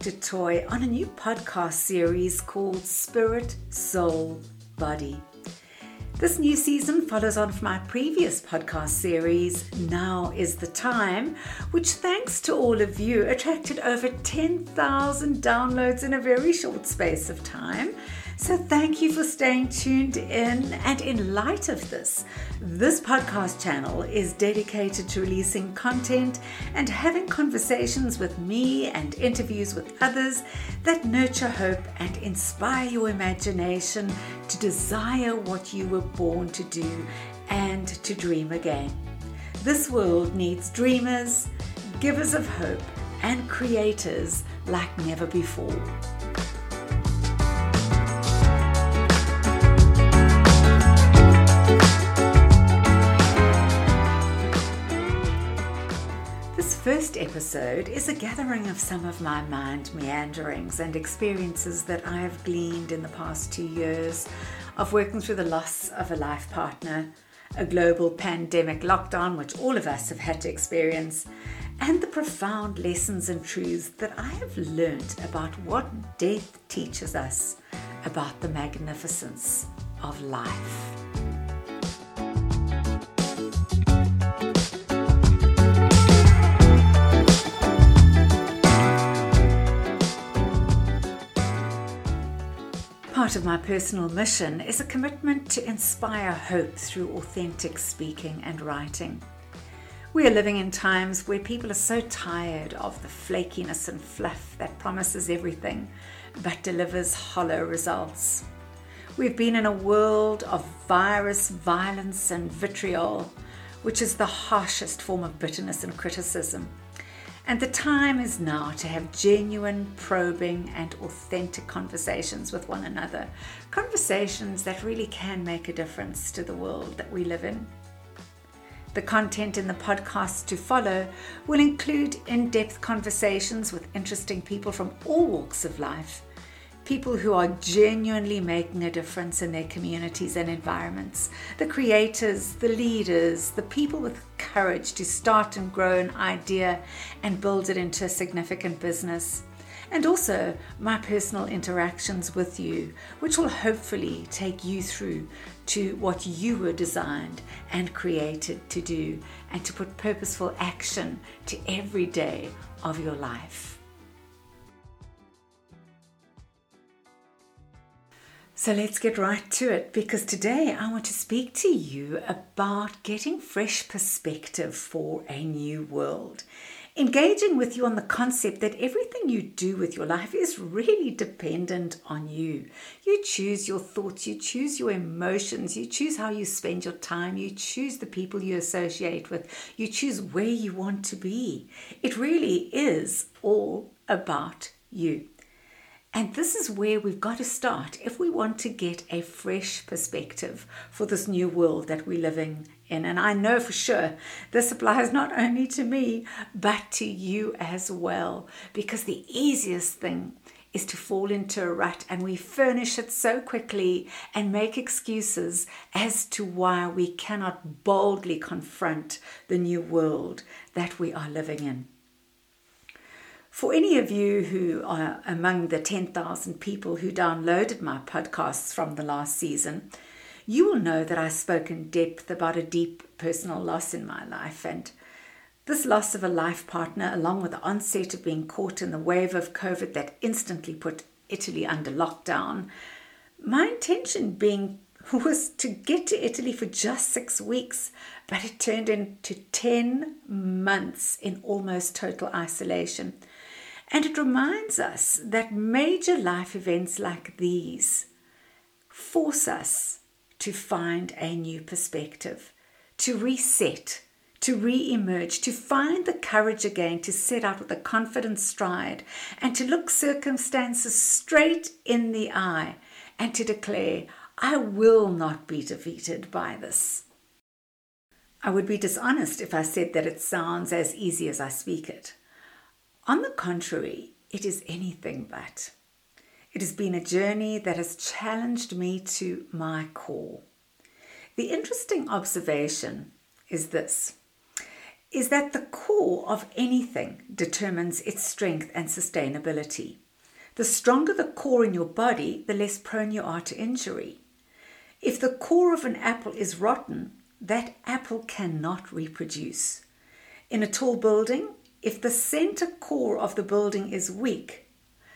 Angelique Toy on a new podcast series called Spirit, Soul, Body. This new season follows on from my previous podcast series, Now is the Time, which, thanks to all of you, attracted over 10,000 downloads in a very short space of time. So, thank you for staying tuned in. And in light of this, this podcast channel is dedicated to releasing content and having conversations with me and interviews with others that nurture hope and inspire your imagination to desire what you were born to do and to dream again. This world needs dreamers, givers of hope, and creators like never before. First episode is a gathering of some of my mind meanderings and experiences that I have gleaned in the past two years of working through the loss of a life partner, a global pandemic lockdown, which all of us have had to experience, and the profound lessons and truths that I have learnt about what death teaches us about the magnificence of life. Part of my personal mission is a commitment to inspire hope through authentic speaking and writing. We are living in times where people are so tired of the flakiness and fluff that promises everything but delivers hollow results. We've been in a world of virus, violence, and vitriol, which is the harshest form of bitterness and criticism. And the time is now to have genuine, probing, and authentic conversations with one another. Conversations that really can make a difference to the world that we live in. The content in the podcast to follow will include in depth conversations with interesting people from all walks of life people who are genuinely making a difference in their communities and environments, the creators, the leaders, the people with courage to start and grow an idea and build it into a significant business. And also my personal interactions with you, which will hopefully take you through to what you were designed and created to do and to put purposeful action to every day of your life. So let's get right to it because today I want to speak to you about getting fresh perspective for a new world. Engaging with you on the concept that everything you do with your life is really dependent on you. You choose your thoughts, you choose your emotions, you choose how you spend your time, you choose the people you associate with, you choose where you want to be. It really is all about you. And this is where we've got to start if we want to get a fresh perspective for this new world that we're living in. And I know for sure this applies not only to me, but to you as well. Because the easiest thing is to fall into a rut and we furnish it so quickly and make excuses as to why we cannot boldly confront the new world that we are living in. For any of you who are among the 10,000 people who downloaded my podcasts from the last season, you will know that I spoke in depth about a deep personal loss in my life. And this loss of a life partner, along with the onset of being caught in the wave of COVID that instantly put Italy under lockdown, my intention being was to get to Italy for just six weeks, but it turned into 10 months in almost total isolation. And it reminds us that major life events like these force us to find a new perspective, to reset, to re emerge, to find the courage again to set out with a confident stride and to look circumstances straight in the eye and to declare, I will not be defeated by this. I would be dishonest if I said that it sounds as easy as I speak it. On the contrary, it is anything but. It has been a journey that has challenged me to my core. The interesting observation is this is that the core of anything determines its strength and sustainability. The stronger the core in your body, the less prone you are to injury. If the core of an apple is rotten, that apple cannot reproduce. In a tall building, if the center core of the building is weak,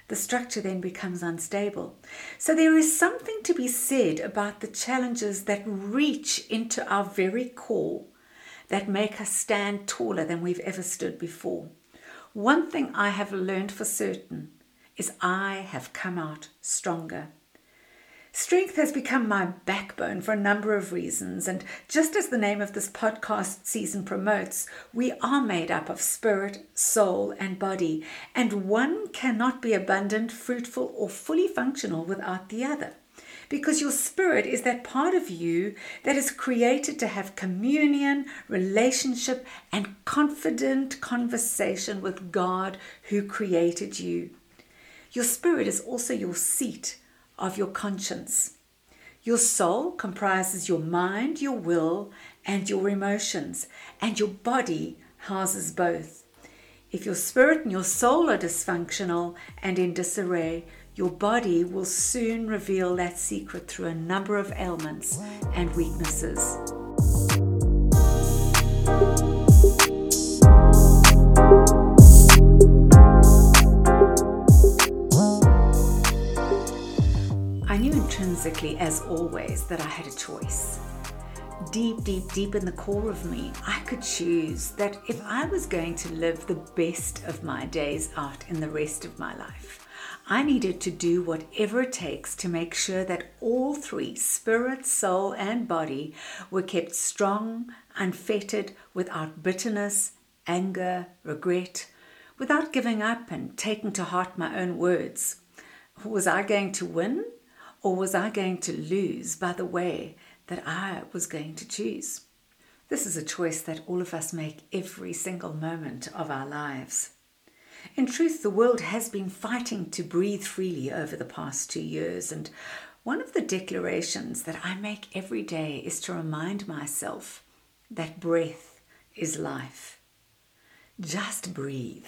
the structure then becomes unstable. So there is something to be said about the challenges that reach into our very core that make us stand taller than we've ever stood before. One thing I have learned for certain is I have come out stronger. Strength has become my backbone for a number of reasons, and just as the name of this podcast season promotes, we are made up of spirit, soul, and body, and one cannot be abundant, fruitful, or fully functional without the other. Because your spirit is that part of you that is created to have communion, relationship, and confident conversation with God who created you. Your spirit is also your seat of your conscience. Your soul comprises your mind, your will, and your emotions, and your body houses both. If your spirit and your soul are dysfunctional and in disarray, your body will soon reveal that secret through a number of ailments and weaknesses. Intrinsically, as always, that I had a choice. Deep, deep, deep in the core of me, I could choose that if I was going to live the best of my days out in the rest of my life, I needed to do whatever it takes to make sure that all three spirit, soul, and body were kept strong, unfettered, without bitterness, anger, regret, without giving up and taking to heart my own words. Was I going to win or was I going to lose by the way that I was going to choose? This is a choice that all of us make every single moment of our lives. In truth, the world has been fighting to breathe freely over the past two years, and one of the declarations that I make every day is to remind myself that breath is life. Just breathe.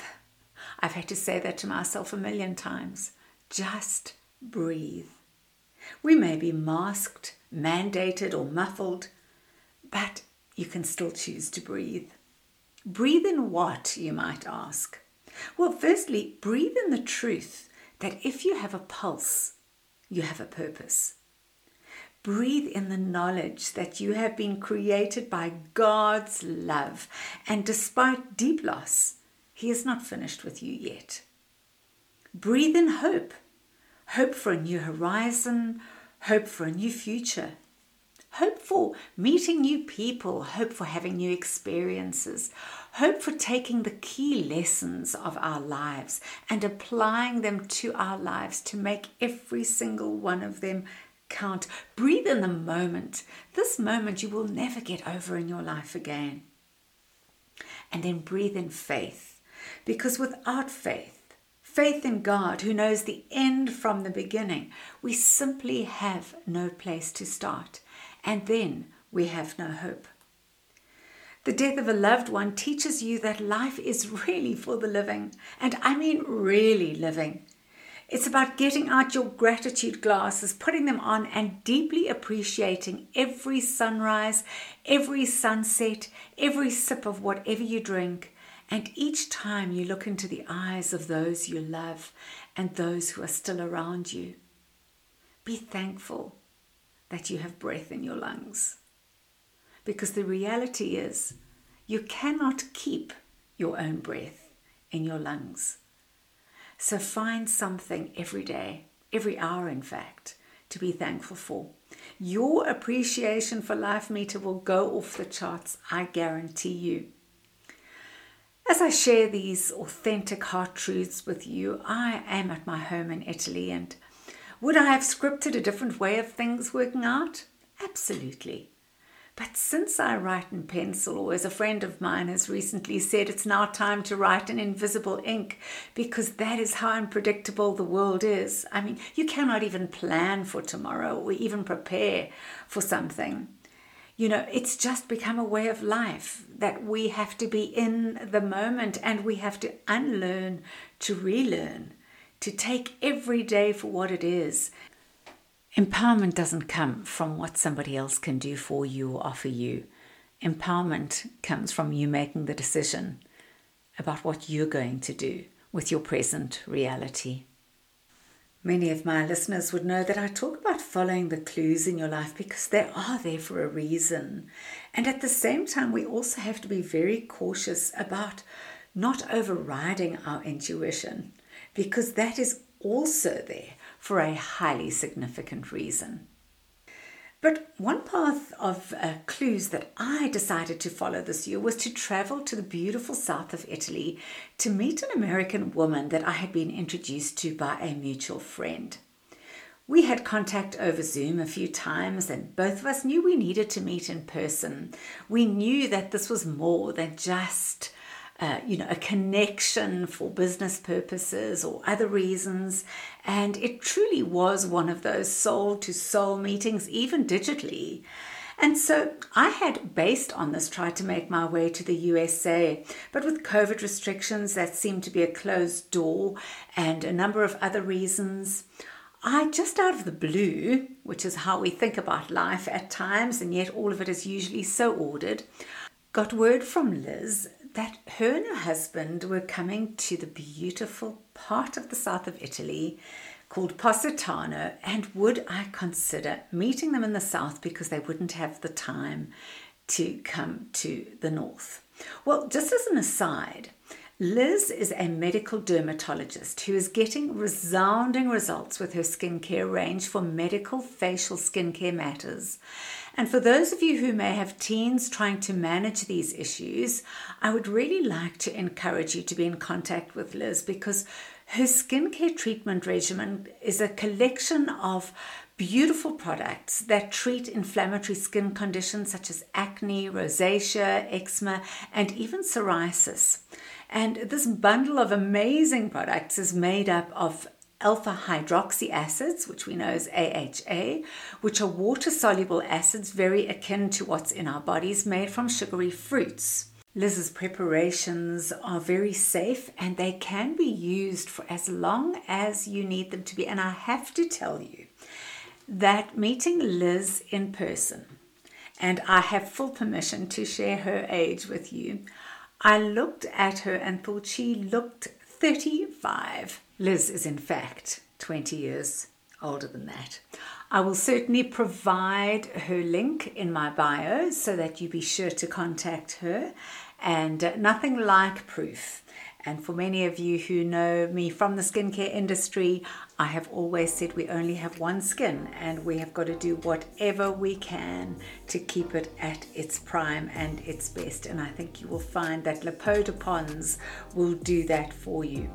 I've had to say that to myself a million times. Just breathe. We may be masked, mandated, or muffled, but you can still choose to breathe. Breathe in what, you might ask? Well, firstly, breathe in the truth that if you have a pulse, you have a purpose. Breathe in the knowledge that you have been created by God's love, and despite deep loss, He is not finished with you yet. Breathe in hope hope for a new horizon, hope for a new future, hope for meeting new people, hope for having new experiences, hope for taking the key lessons of our lives and applying them to our lives to make every single one of them count. Breathe in the moment, this moment you will never get over in your life again. And then breathe in faith, because without faith, faith in God who knows the end from the beginning, we simply have no place to start. And then we have no hope. The death of a loved one teaches you that life is really for the living. And I mean, really living. It's about getting out your gratitude glasses, putting them on, and deeply appreciating every sunrise, every sunset, every sip of whatever you drink, and each time you look into the eyes of those you love and those who are still around you, be thankful that you have breath in your lungs. Because the reality is, you cannot keep your own breath in your lungs. So find something every day, every hour, in fact, to be thankful for. Your appreciation for life meter will go off the charts, I guarantee you. As I share these authentic heart truths with you, I am at my home in Italy, and would I have scripted a different way of things working out? Absolutely. But since I write in pencil, or as a friend of mine has recently said, it's now time to write in invisible ink because that is how unpredictable the world is. I mean, you cannot even plan for tomorrow or even prepare for something. You know, it's just become a way of life that we have to be in the moment and we have to unlearn to relearn, to take every day for what it is. Empowerment doesn't come from what somebody else can do for you or offer you. Empowerment comes from you making the decision about what you're going to do with your present reality. Many of my listeners would know that I talk about following the clues in your life because they are there for a reason. And at the same time, we also have to be very cautious about not overriding our intuition because that is also there for a highly significant reason. But one path of uh, clues that I decided to follow this year was to travel to the beautiful south of Italy to meet an American woman that I had been introduced to by a mutual friend. We had contact over Zoom a few times, and both of us knew we needed to meet in person. We knew that this was more than just you know, a connection for business purposes or other reasons. And it truly was one of those soul to soul meetings, even digitally. And so I had, based on this, tried to make my way to the USA, but with COVID restrictions, that seemed to be a closed door and a number of other reasons. I just out of the blue, which is how we think about life at times, and yet all of it is usually so ordered, got word from Liz that her and her husband were coming to the beautiful part of the south of Italy called Positano, and would I consider meeting them in the south because they wouldn't have the time to come to the north? Well, just as an aside, Liz is a medical dermatologist who is getting resounding results with her skincare range for medical facial skincare matters. And for those of you who may have teens trying to manage these issues, I would really like to encourage you to be in contact with Liz because her skincare treatment regimen is a collection of beautiful products that treat inflammatory skin conditions such as acne, rosacea, eczema, and even psoriasis. And this bundle of amazing products is made up of alpha hydroxy acids, which we know as AHA, which are water soluble acids very akin to what's in our bodies, made from sugary fruits. Liz's preparations are very safe and they can be used for as long as you need them to be. And I have to tell you that meeting Liz in person, and I have full permission to share her age with you, I looked at her and thought she looked 35. Liz is, in fact, 20 years older than that. I will certainly provide her link in my bio so that you be sure to contact her. And uh, nothing like proof. And for many of you who know me from the skincare industry, I have always said we only have one skin and we have got to do whatever we can to keep it at its prime and its best. And I think you will find that Le Pond's will do that for you.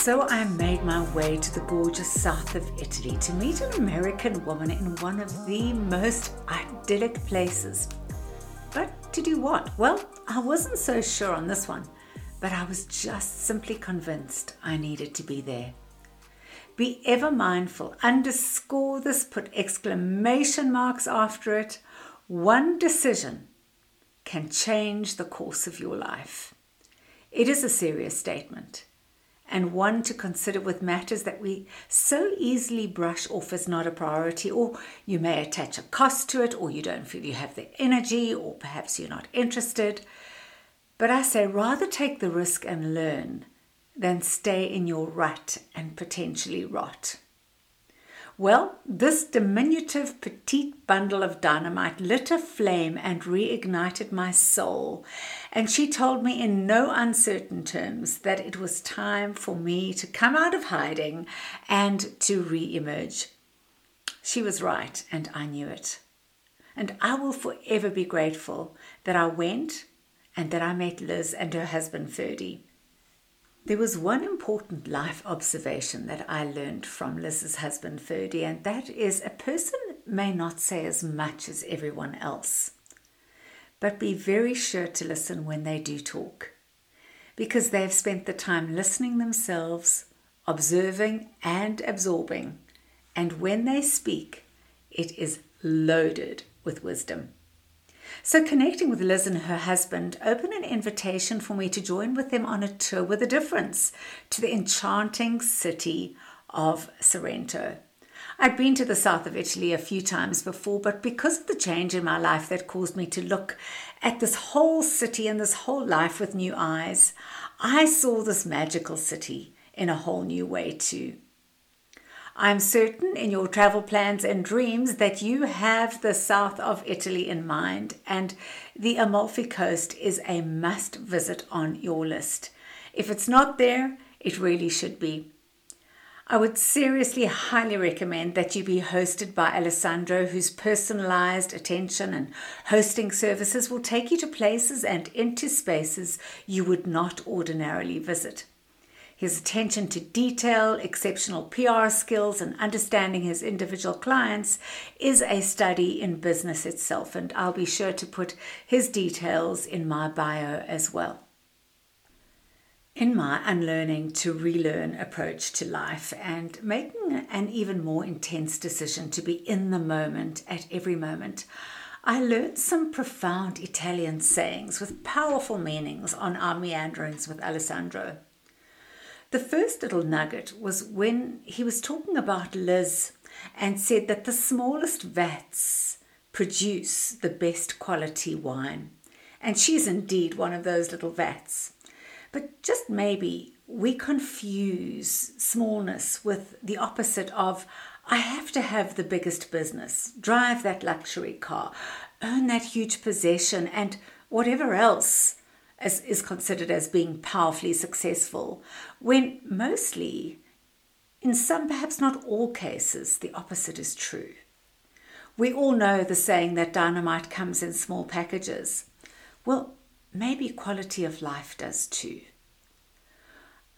So I made my way to the gorgeous south of Italy to meet an American woman in one of the most idyllic places. But to do what? Well, I wasn't so sure on this one, but I was just simply convinced I needed to be there. Be ever mindful, underscore this, put exclamation marks after it. One decision can change the course of your life. It is a serious statement and one to consider with matters that we so easily brush off as not a priority, or you may attach a cost to it, or you don't feel you have the energy, or perhaps you're not interested. But I say rather take the risk and learn than stay in your rut and potentially rot. Well, this diminutive petite bundle of dynamite lit a flame and reignited my soul, and she told me in no uncertain terms that it was time for me to come out of hiding and to re emerge. She was right, and I knew it. And I will forever be grateful that I went and that I met Liz and her husband Ferdy. There was one important life observation that I learned from Liz's husband Ferdy, and that is a person may not say as much as everyone else, but be very sure to listen when they do talk, because they've spent the time listening themselves, observing and absorbing, and when they speak, it is loaded with wisdom. So, connecting with Liz and her husband opened an invitation for me to join with them on a tour with a difference to the enchanting city of Sorrento. I'd been to the south of Italy a few times before, but because of the change in my life that caused me to look at this whole city and this whole life with new eyes, I saw this magical city in a whole new way too. I'm certain in your travel plans and dreams that you have the south of Italy in mind, and the Amalfi Coast is a must visit on your list. If it's not there, it really should be. I would seriously highly recommend that you be hosted by Alessandro, whose personalized attention and hosting services will take you to places and into spaces you would not ordinarily visit. His attention to detail, exceptional PR skills, and understanding his individual clients is a study in business itself, and I'll be sure to put his details in my bio as well. In my unlearning to relearn approach to life and making an even more intense decision to be in the moment at every moment, I learned some profound Italian sayings with powerful meanings on our meanderings with Alessandro. The first little nugget was when he was talking about Liz and said that the smallest vats produce the best quality wine. And she's indeed one of those little vats. But just maybe we confuse smallness with the opposite of I have to have the biggest business, drive that luxury car, earn that huge possession, and whatever else as, is considered as being powerfully successful, when mostly, in some, perhaps not all cases, the opposite is true. We all know the saying that dynamite comes in small packages. Well, maybe quality of life does too.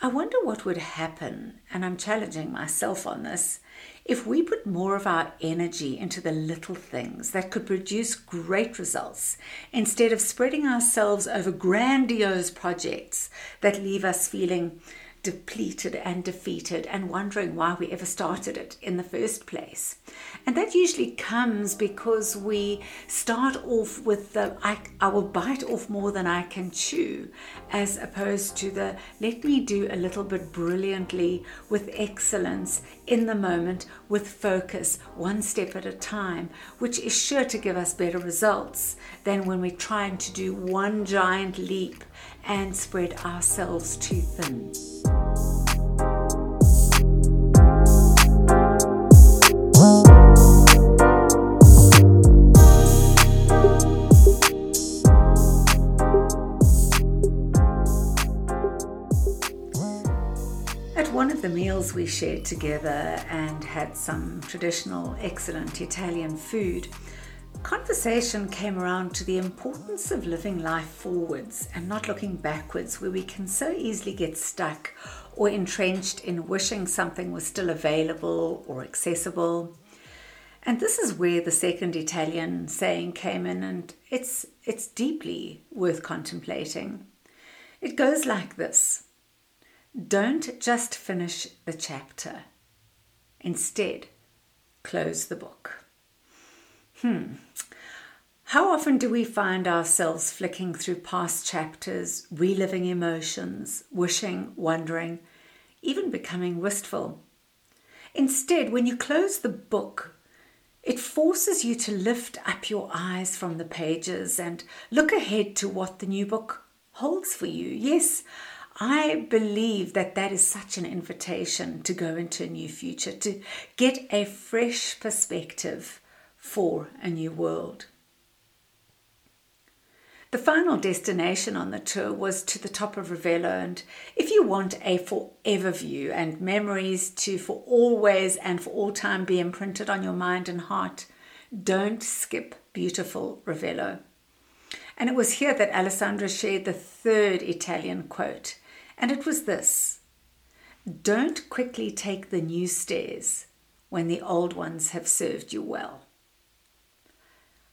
I wonder what would happen, and I'm challenging myself on this, if we put more of our energy into the little things that could produce great results instead of spreading ourselves over grandiose projects that leave us feeling depleted and defeated and wondering why we ever started it in the first place. And that usually comes because we start off with the I, I will bite off more than I can chew, as opposed to the let me do a little bit brilliantly with excellence in the moment with focus, one step at a time, which is sure to give us better results than when we're trying to do one giant leap and spread ourselves too thin. At one of the meals we shared together and had some traditional, excellent Italian food, conversation came around to the importance of living life forwards and not looking backwards, where we can so easily get stuck or entrenched in wishing something was still available or accessible. And this is where the second Italian saying came in, and it's, it's deeply worth contemplating. It goes like this Don't just finish the chapter, instead, close the book. Hmm. How often do we find ourselves flicking through past chapters, reliving emotions, wishing, wondering, even becoming wistful? Instead, when you close the book, it forces you to lift up your eyes from the pages and look ahead to what the new book holds for you. Yes, I believe that that is such an invitation to go into a new future, to get a fresh perspective for a new world. The final destination on the tour was to the top of Ravello, and if you want a forever view and memories to for always and for all time be imprinted on your mind and heart, don't skip beautiful Ravello. And it was here that Alessandro shared the third Italian quote, And it was this Don't quickly take the new stairs when the old ones have served you well.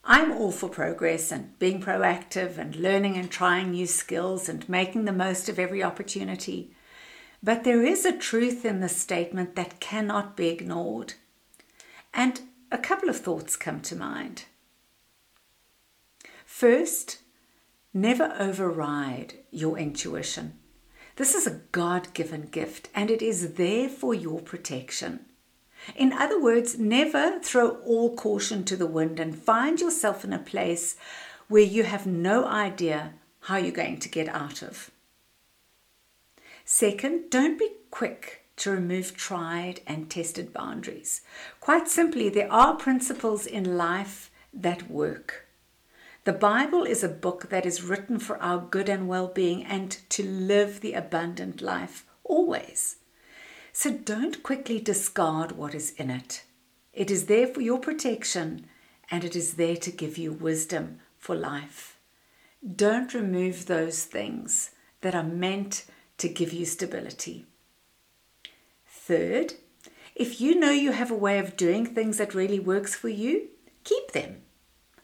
I'm all for progress and being proactive and learning and trying new skills and making the most of every opportunity. But there is a truth in the statement that cannot be ignored. And a couple of thoughts come to mind. First, never override your intuition. This is a God given gift and it is there for your protection. In other words, never throw all caution to the wind and find yourself in a place where you have no idea how you're going to get out of. Second, don't be quick to remove tried and tested boundaries. Quite simply, there are principles in life that work. The Bible is a book that is written for our good and well being and to live the abundant life always. So don't quickly discard what is in it. It is there for your protection and it is there to give you wisdom for life. Don't remove those things that are meant to give you stability. Third, if you know you have a way of doing things that really works for you, keep them,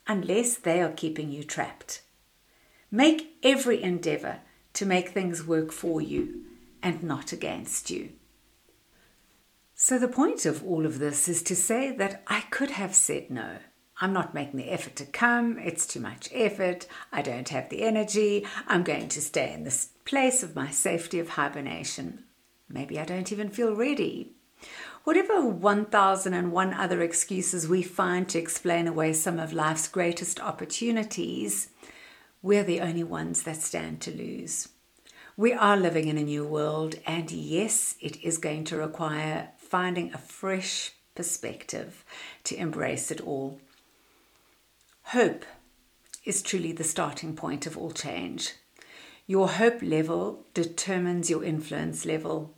unless they are keeping you trapped. Make every endeavor to make things work for you and not against you. So, the point of all of this is to say that I could have said no. I'm not making the effort to come. It's too much effort. I don't have the energy. I'm going to stay in this place of my safety of hibernation. Maybe I don't even feel ready. Whatever 1001 other excuses we find to explain away some of life's greatest opportunities, we're the only ones that stand to lose. We are living in a new world, and yes, it is going to require finding a fresh perspective to embrace it all. Hope is truly the starting point of all change. Your hope level determines your influence level.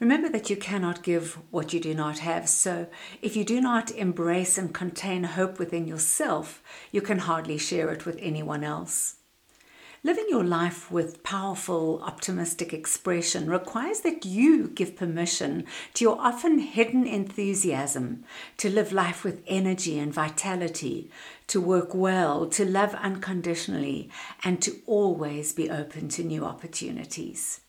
Remember that you cannot give what you do not have, so if you do not embrace and contain hope within yourself, you can hardly share it with anyone else. Living your life with powerful, optimistic expression requires that you give permission to your often hidden enthusiasm to live life with energy and vitality, to work well, to love unconditionally, and to always be open to new opportunities.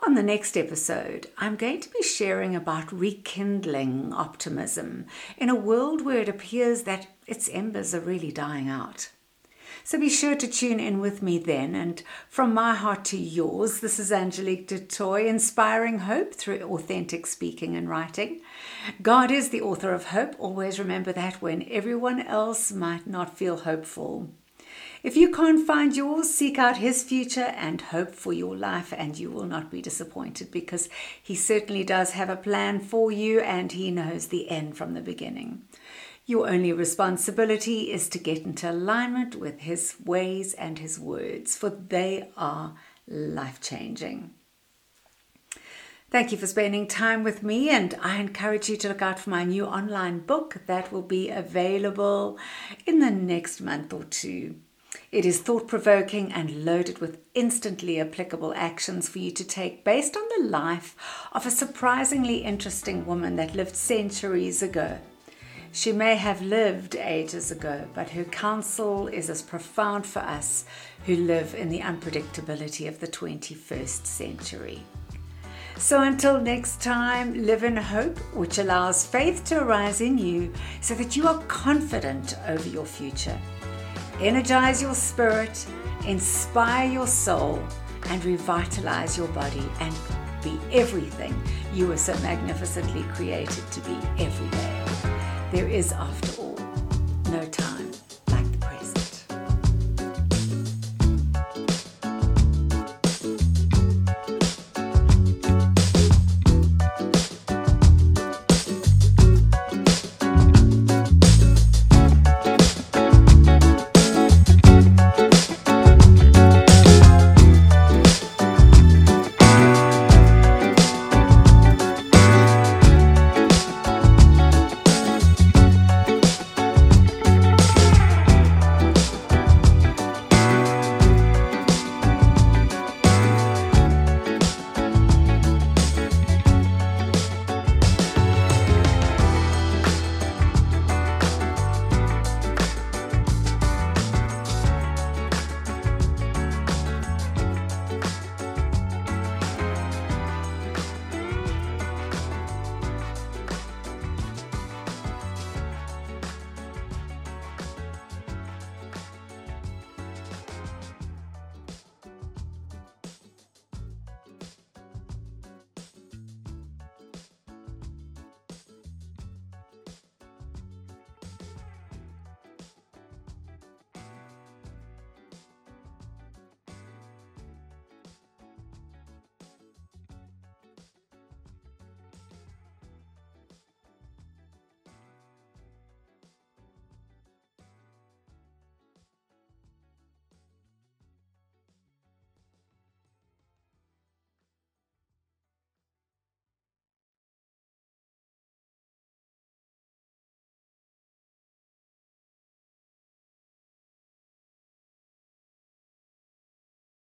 On the next episode, I'm going to be sharing about rekindling optimism in a world where it appears that its embers are really dying out. So be sure to tune in with me then. And from my heart to yours, this is Angelique du Toit, inspiring hope through authentic speaking and writing. God is the author of hope. Always remember that when everyone else might not feel hopeful. If you can't find yours, seek out His future and hope for your life, and you will not be disappointed because He certainly does have a plan for you and He knows the end from the beginning. Your only responsibility is to get into alignment with His ways and His words, for they are life changing. Thank you for spending time with me, and I encourage you to look out for my new online book that will be available in the next month or two. It is thought provoking and loaded with instantly applicable actions for you to take based on the life of a surprisingly interesting woman that lived centuries ago. She may have lived ages ago, but her counsel is as profound for us who live in the unpredictability of the 21st century. So until next time, live in hope, which allows faith to arise in you so that you are confident over your future. Energize your spirit, inspire your soul, and revitalize your body and be everything you were so magnificently created to be every day. There is, after all, no time